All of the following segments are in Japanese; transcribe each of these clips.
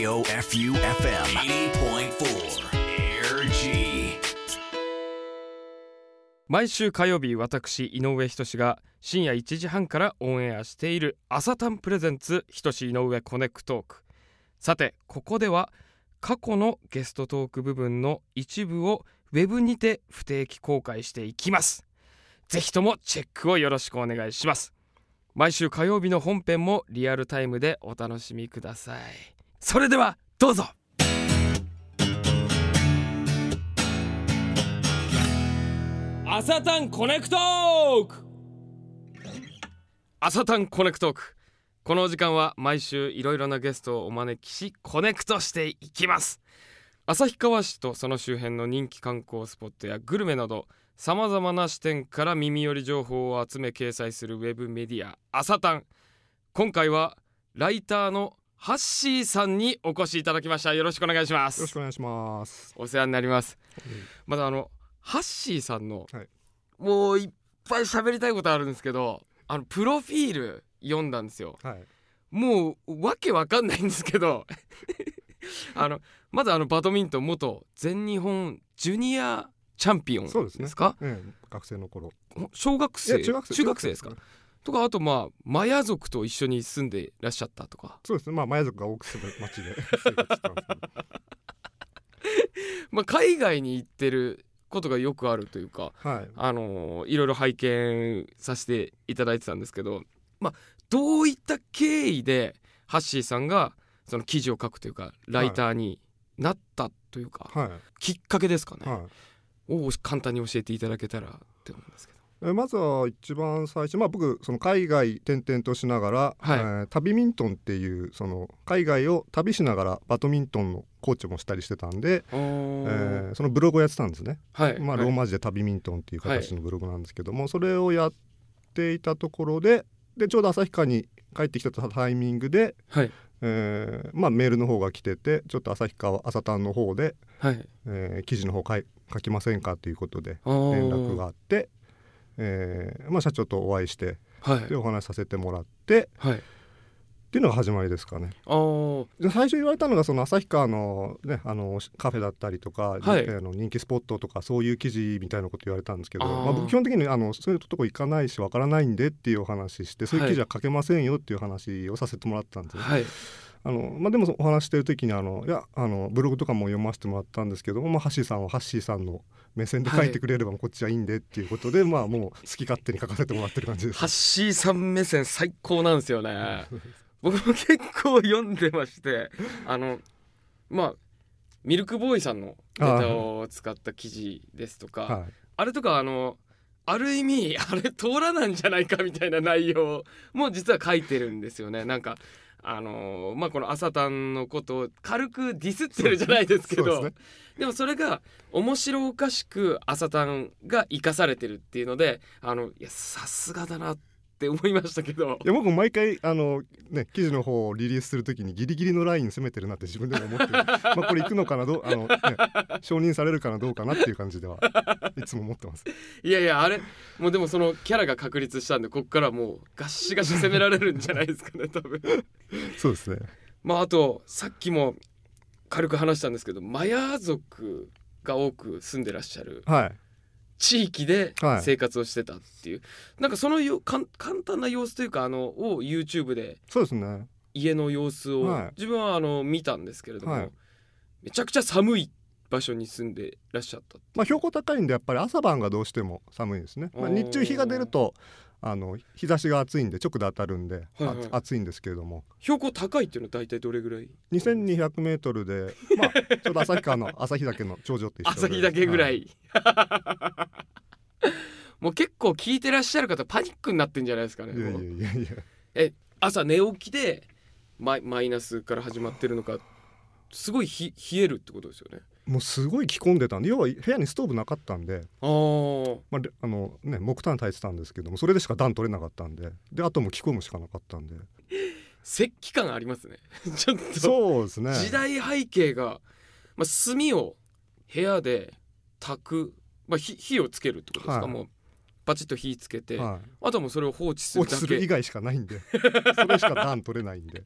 J-O-F-U-F-M 80.4 Air G. 毎週火曜日私井上仁が深夜1時半からオンエアしている朝タンプレゼンツ仁井上コネクトーク。さてここでは過去のゲストトーク部分の一部をウェブにて不定期公開していきます。ぜひともチェックをよろしくお願いします。毎週火曜日の本編もリアルタイムでお楽しみください。それではどうぞ。朝タンコネクトーク。朝タンコネクトーク。このお時間は毎週いろいろなゲストをお招きしコネクトしていきます。旭川市とその周辺の人気観光スポットやグルメなどさまざまな視点から耳寄り情報を集め掲載するウェブメディア朝タン今回はライターのハッシーさんにお越しいただきました。よろしくお願いします。よろしくお願いします。お世話になります。まだあのハッシーさんの、はい。もういっぱい喋りたいことあるんですけどあのプロフィール読んだんですよ。はい。もうわけわかんないんですけど あのまずあのバドミントン元全日本ジュニアチャンピオンですか？ええ、学生の頃。小学生？中学生。ですか？とかあとまあマヤ族と一緒に住んでいらっしゃったとかそうですね。まあ前族が多く住む町で 生活して。まあ海外に行ってることがよくあるというかはい。あのいろいろ拝見させていただいてたんですけど、まあ、どういった経緯でハッシーさんがその記事を書くというかライターになったというか、はい。きっかけですかね、はい。を簡単に教えていただけたらって思うんですけど。えまずは一番最初、まあ、僕その海外転々としながら、はい。えー旅ミントンっていうその海外を旅しながらバドミントンのコーチもしたりしてたんで、えーそのブログをやってたんですね、はい、まあ、はい。ローマ字で旅ミントンっていう形のブログなんですけども、それをやっていたところででちょうど旭川に帰ってきたタイミングで、はい。えーまあ、メールの方が来ててちょっと旭川朝丹の方で、はい。えー記事の方書い書きませんかということで連絡があって、えーまあ、社長とお会いしてはい。でお話しさせてもらってはい。っていうのが始まりですかね。最初言われたのがその旭川の,、ね、あのカフェだったりとか、はい。あの人気スポットとかそういう記事みたいなこと言われたんですけどまあ、僕基本的にあのそういうとこ行かないしわからないんでっていうお話してそういう記事は書けませんよっていう話をさせてもらったんですね。はいあのまあ、でもお話してる時にあのいやあのブログとかも読ませてもらったんですけども、まあ、ハッシーさんはハッシーさんの目線で書いてくれればこっちはいいんでっていうことで、まあもう好き勝手に書かせてもらってる感じです。ハッシーさん目線最高なんですよね。僕も結構読んでましてあのまあミルクボーイさんのネタを使った記事ですとかあ,、はい。れとかあのある意味あれ通らなんじゃないかみたいな内容も実は書いてるんですよね。なんかあのまあこの朝タンのことを軽くディスってるじゃないですけど。ね。でもそれが面白おかしく朝タンが生かされてるっていうのであのいやさすがだなって思いましたけど。いや僕も毎回あの、ね、記事の方をリリースするときにギリギリのライン攻めてるなって自分でも思ってる。まあこれ行くのかなどうあの、ね、承認されるかなどうかなっていう感じではいつも思ってます。いやいやあれもうでもそのキャラが確立したんでこっからもうガッシガシ攻められるんじゃないですかね多分 そうですね。まああとさっきも軽く話したんですけどマヤ族が多く住んでらっしゃるはい。地域ではい。生活をしてたっていう、なんかそのよかん簡単な様子というかあのを YouTube でそうですね。家の様子を、はい。自分はあの見たんですけれども、はい。めちゃくちゃ寒い場所に住んでらっしゃったまあ標高高いんでやっぱり朝晩がどうしても寒いですね、まあ、日中日が出るとあの日差しが暑いんで直で当たるんで、はいはい。あ暑いんですけれども。標高高いっていうのは大体どれぐらい？2200メートルで、まあ、ちょうど旭川の旭岳の頂上って一緒で。朝日だけぐら、はい。もう結構聞いてらっしゃる方パニックになってんじゃないですかねいやいやいやいや。え朝寝起きでマイマイナスから始まってるのかすごいひ冷えるってことですよねもうすごい着込んでたんで要は部屋にストーブなかったんで、あー。まあれ、あのね木炭炊いてたんですけどもそれでしか暖取れなかったんでであとも着込むしかなかったんで。石器感ありますね。ちょっと。そうですね。時代背景が、まあ、炭を部屋で炊く、まあ、火火をつけるってことですか、はい。もうパチッと火つけて、はい。あとはもうそれを放置す放るだけ。置する以外しかないんで。それしか暖取れないんで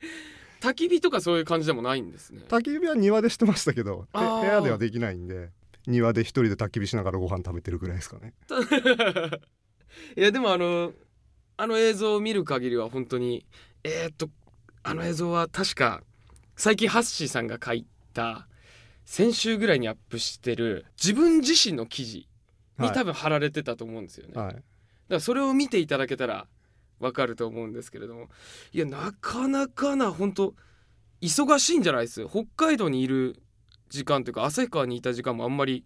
焚き火とかそういう感じでもないんですね。焚き火は庭でしてましたけど部屋ではできないんで庭で一人で焚き火しながらご飯食べてるぐらいですかね。いやでもあのあの映像を見る限りは本当にえー、っとあの映像は確か最近ハッシーさんが書いた先週ぐらいにアップしてる自分自身の記事にはい。多分貼られてたと思うんですよね、だかはいらそれを見ていただけたらわかると思うんですけれども。いやなかなかな本当忙しいんじゃないです北海道にいる時間というか旭川にいた時間もあんまり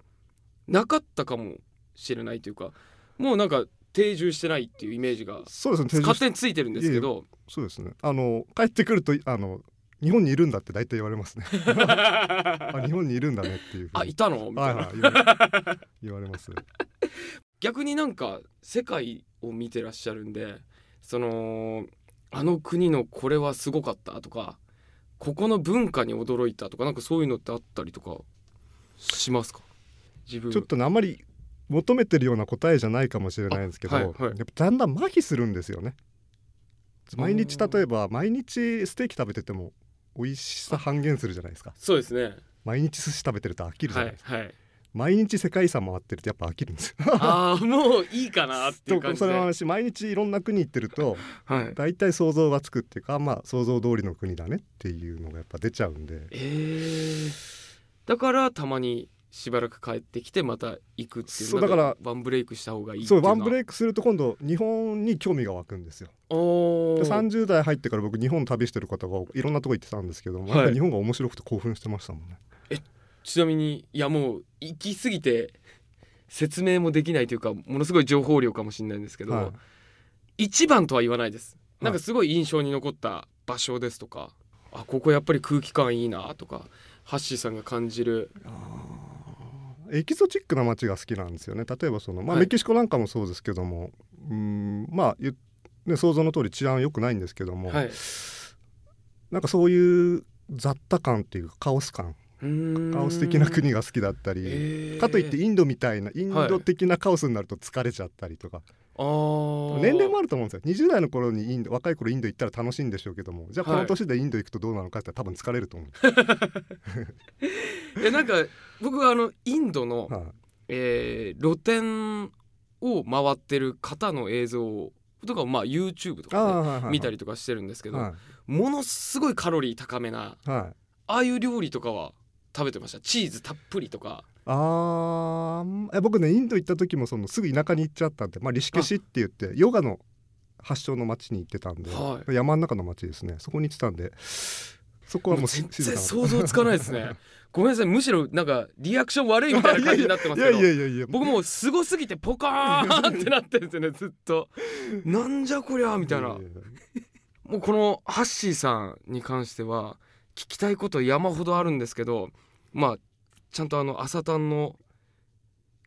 なかったかもしれないというかもうなんか定住してないっていうイメージがそうですね勝手についてるんですけど。そうですね。あの帰ってくるとあの日本にいるんだって大体言われますね。あ日本にいるんだねっていうあいたの？みたいな、はいはい言われます。逆になんか世界を見てらっしゃるんでそのあの国のこれはすごかったとかここの文化に驚いたとかなんかそういうのってあったりとかしますか？自分ちょっとねあんまり求めてるような答えじゃないかもしれないんですけど、あはいはい。やっぱだんだん麻痺するんですよね。毎日例えば毎日ステーキ食べてても美味しさ半減するじゃないですか。そうですね。毎日寿司食べてると飽きるじゃはないですか、いはい毎日世界遺産回ってるとやっぱ飽きるんですよ。ああもういいかなっていう感じで。それの話毎日いろんな国行ってるとはい。大体想像がつくっていうかまあ想像通りの国だねっていうのがやっぱ出ちゃうんで。えー、だからたまにしばらく帰ってきてまた行くっていうそうだからワンブレイクした方がいいそいうワンブレイクすると今度日本に興味が湧くんですよ。でおー30代入ってから僕日本旅してる方がいろんなとこ行ってたんですけども、はい。日本が面白くて興奮してましたもんねちなみにいやもう行き過ぎて説明もできないというかものすごい情報量かもしれないんですけど、はい。一番とは言わないです。い。なんかすごい印象に残った場所ですとか、あここやっぱり空気感いいなとかハッシーさんが感じる。エキゾチックな街が好きなんですよね。例えばその、まあはい。メキシコなんかもそうですけどもうーんまあゆね、想像の通り治安良くないんですけども、はい。なんかそういう雑多感っていうかカオス感カオス的な国が好きだったり、へー。かといってインドみたいなインド的なカオスになると疲れちゃったりとか、あー。年齢もあると思うんですよ。20代の頃にインド若い頃インド行ったら楽しいんでしょうけどもじゃあこはいの年でインド行くとどうなのかって言ったら多分疲れると思う、えなんか僕はあのインドの、はい。えー露店を回ってる方の映像とかをまあ YouTube とか、ね見たりとかしてるんですけど、はい。ものすごいカロリー高めなはい。ああいう料理とかは食べてました。チーズたっぷりとか。あーえ僕ねインド行った時もそのすぐ田舎に行っちゃったんで、まあ、リシケシって言ってヨガの発祥の町に行ってたんで、は山の中の町ですね。そこに行ってたんでそこはもう全然想像つかないですね。ごめんなさい。むしろなんかリアクション悪いみたいな感じになってますけど。いやいやいや僕もうすごすぎてポカーンってなってるんですよねずっと。なんじゃこりゃみたいな。もうこのハッシーさんに関しては聞きたいこと山ほどあるんですけどまあちゃんとあの朝タンの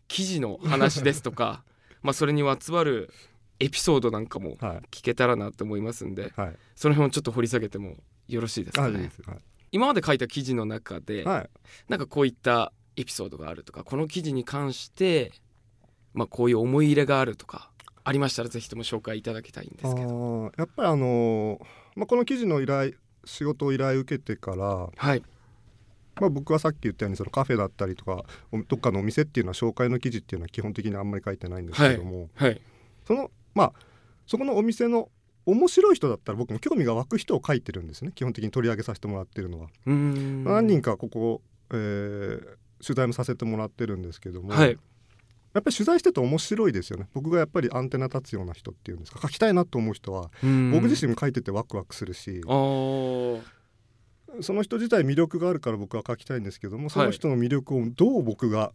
記事の話ですとか まあそれにまつわるエピソードなんかもはい。聞けたらなと思いますんではい。その辺をちょっと掘り下げてもよろしいですかね。はい。今まで書いた記事の中で、はい。なんかこういったエピソードがあるとかこの記事に関してまあこういう思い入れがあるとかありましたらぜひとも紹介いただきたいんですけど。やっぱりあのーまあ、この記事の依頼仕事を依頼受けてから、はいまあ、僕はさっき言ったようにそのカフェだったりとかおどっかのお店っていうのは紹介の記事っていうのは基本的にあんまり書いてないんですけども、はいそのまあそこのお店の面白い人だったら僕も興味が湧く人を書いてるんですね。基本的に取り上げさせてもらってるのは。うーん。何人かここ、えー取材もさせてもらってるんですけども、はい。やっぱり取材してて面白いですよね。僕がやっぱりアンテナ立つような人っていうんですか。書きたいなと思う人は僕自身も書いててワクワクするしその人自体魅力があるから僕は書きたいんですけどもその人の魅力をどう僕が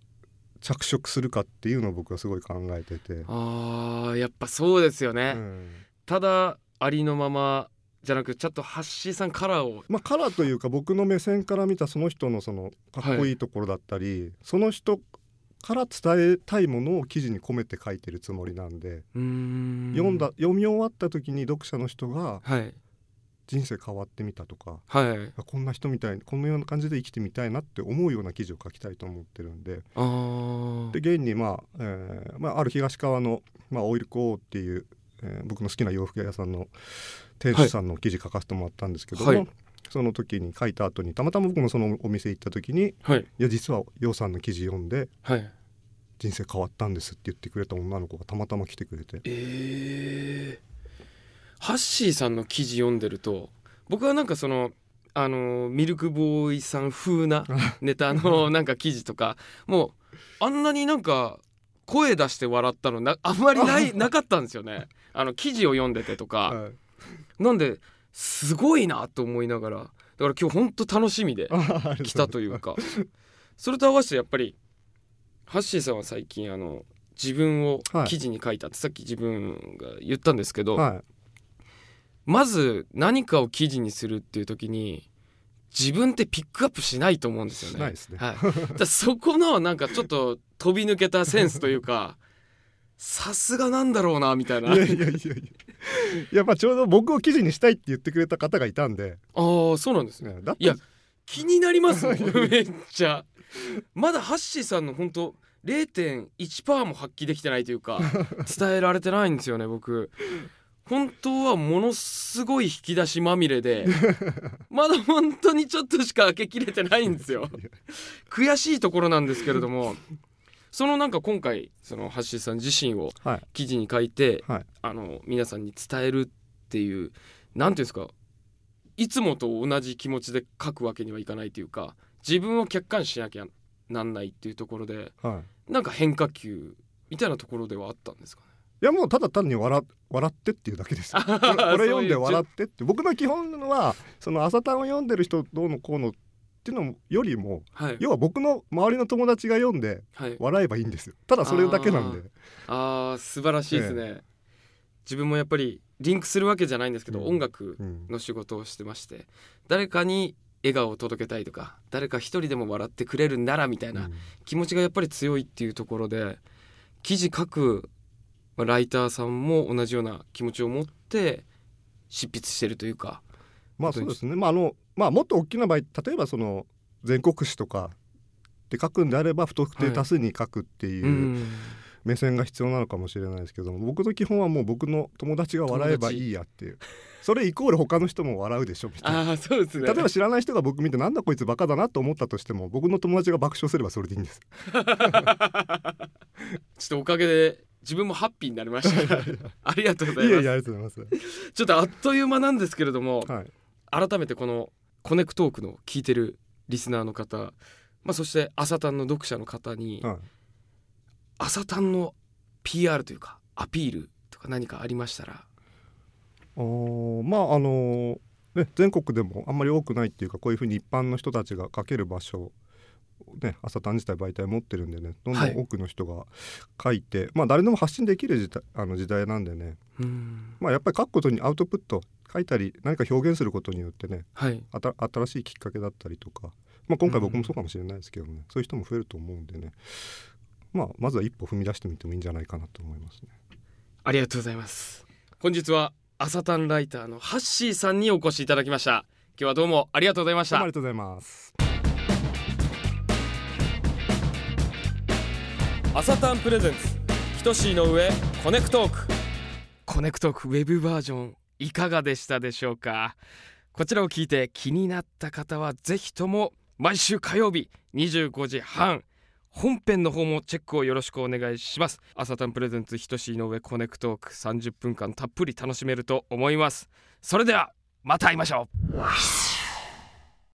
着色するかっていうのを僕はすごい考えてて、あーやっぱそうですよね、うん。ただありのままじゃなくちょっとハッシーさんカラーを。まあ、カラーというか僕の目線から見たその人のそのかっこいいところだったり、その人から伝えたいものを記事に込めて書いてるつもりなんで、読んだ読み終わった時に読者の人がはい人生変わってみたとかはい。あこんな人みたいにこのような感じで生きてみたいなって思うような記事を書きたいと思ってるんで。で現に、まあえーまあ、ある東川の、まあ、オイルコーっていう、えー僕の好きな洋服屋さんの店主さんの記事書かせてもらったんですけども、はい。その時に書いた後にたまたま僕もそのお店行った時にはい。いや実は陽さんの記事読んではい。人生変わったんですって言ってくれた女の子がたまたま来てくれて。えー、ハッシーさんの記事読んでると僕はなんかそのあのミルクボーイさん風な ネタのなんか記事とかもうあんなになんか声出して笑ったのなあんまりない なかったんですよね。あの記事を読んでてとか。はい。なんですごいなと思いながらだから今日ほんと楽しみで あ来たというか。それと合わせてやっぱりハッシーさんは最近あの自分をはい。記事に書いたってさっき自分が言ったんですけど、はいまず何かを記事にするっていう時に自分ってピックアップしないと思うんですよね。しないですねはい、だそこのなんかちょっと飛び抜けたセンスというかさすがなんだろうなみたいな。いやいやいやいやいやまあちょうど僕を記事にしたいって言ってくれた方がいたんで、ああそうなんですね。いや気になりますもん めっちゃ。まだハッシーさんの本当0.1%も発揮できてないというか 伝えられてないんですよね僕。本当はものすごい引き出しまみれで まだ本当にちょっとしか開けきれてないんですよ。悔しいところなんですけれどもそのなんか今回そのハッシーさん自身をはい。記事に書いて、はい。あの皆さんに伝えるっていうなんていうんですかいつもと同じ気持ちで書くわけにはいかないというか自分を客観視しなきゃなんないっていうところではい。なんか変化球みたいなところではあったんですかね。いやもうただ単に笑笑ってっていうだけです。よ これこれ読んで笑ってって。僕の基本はそその朝単を読んでる人どうのこうのっていうのよりもはい、要は僕の周りの友達が読んではい、笑えばいいんですよ。ただそれだけなんで。あー。素晴らしいですね、自分もやっぱりリンクするわけじゃないんですけど、うん。音楽うんの仕事をしてまして誰かに笑顔を届けたいとか誰か一人でも笑ってくれるならみたいな気持ちがやっぱり強いっていうところで記事書くまあライターさんも同じような気持ちを持って執筆してるというか。まあそうですね。まああのまあもっと大きな場合例えばその全国紙とかで書くんであれば不特定多数に書くっていううん目線が必要なのかもしれないですけども僕の基本はもう僕の友達が笑えばいいやっていう。それイコール他の人も笑うでしょみたいな。ああそうですね。例えば知らない人が僕見てなんだこいつバカだなと思ったとしても僕の友達が爆笑すればそれでいいんです。ちょっとおかげで自分もハッピーになりました ありがとうございますいやありがとうございまちょっとあっという間なんですけれども、す。はい。改めてこのコネクトークの聞いてるリスナーの方、まあ、そして朝タンの読者の方に、はい。朝タンの PR というかアピールとか何かありましたら？おーまああのね全国でもあんまり多くないっていうかこういうふうに一般の人たちが書ける場所ね朝単自体媒体持ってるんでねどんどはい。ん多くの人が書いて、まあ誰でも発信できる時代あの時代なんでね。うん。まあやっぱり書くことにアウトプット書いたり何か表現することによってねはい。新しいきっかけだったりとか、まあ、今回僕もそうかもしれないですけどね、そういう人も増えると思うんでねまあまずは一歩踏み出してみてもいいんじゃないかなと思いますね。ありがとうございます。本日は朝タンライターのハッシーさんにお越しいただきました。今日はどうもありがとうございました。ありがとうございます。朝タン presents ひとしいの上コネクトーク。コネクトークウェブバージョンいかがでしたでしょうか？こちらを聞いて気になった方はぜひとも毎週火曜日25時半本編の方もチェックをよろしくお願いします。朝タン presents ひとしいの上コネクトーク30分間たっぷり楽しめると思います。それではまた会いましょう。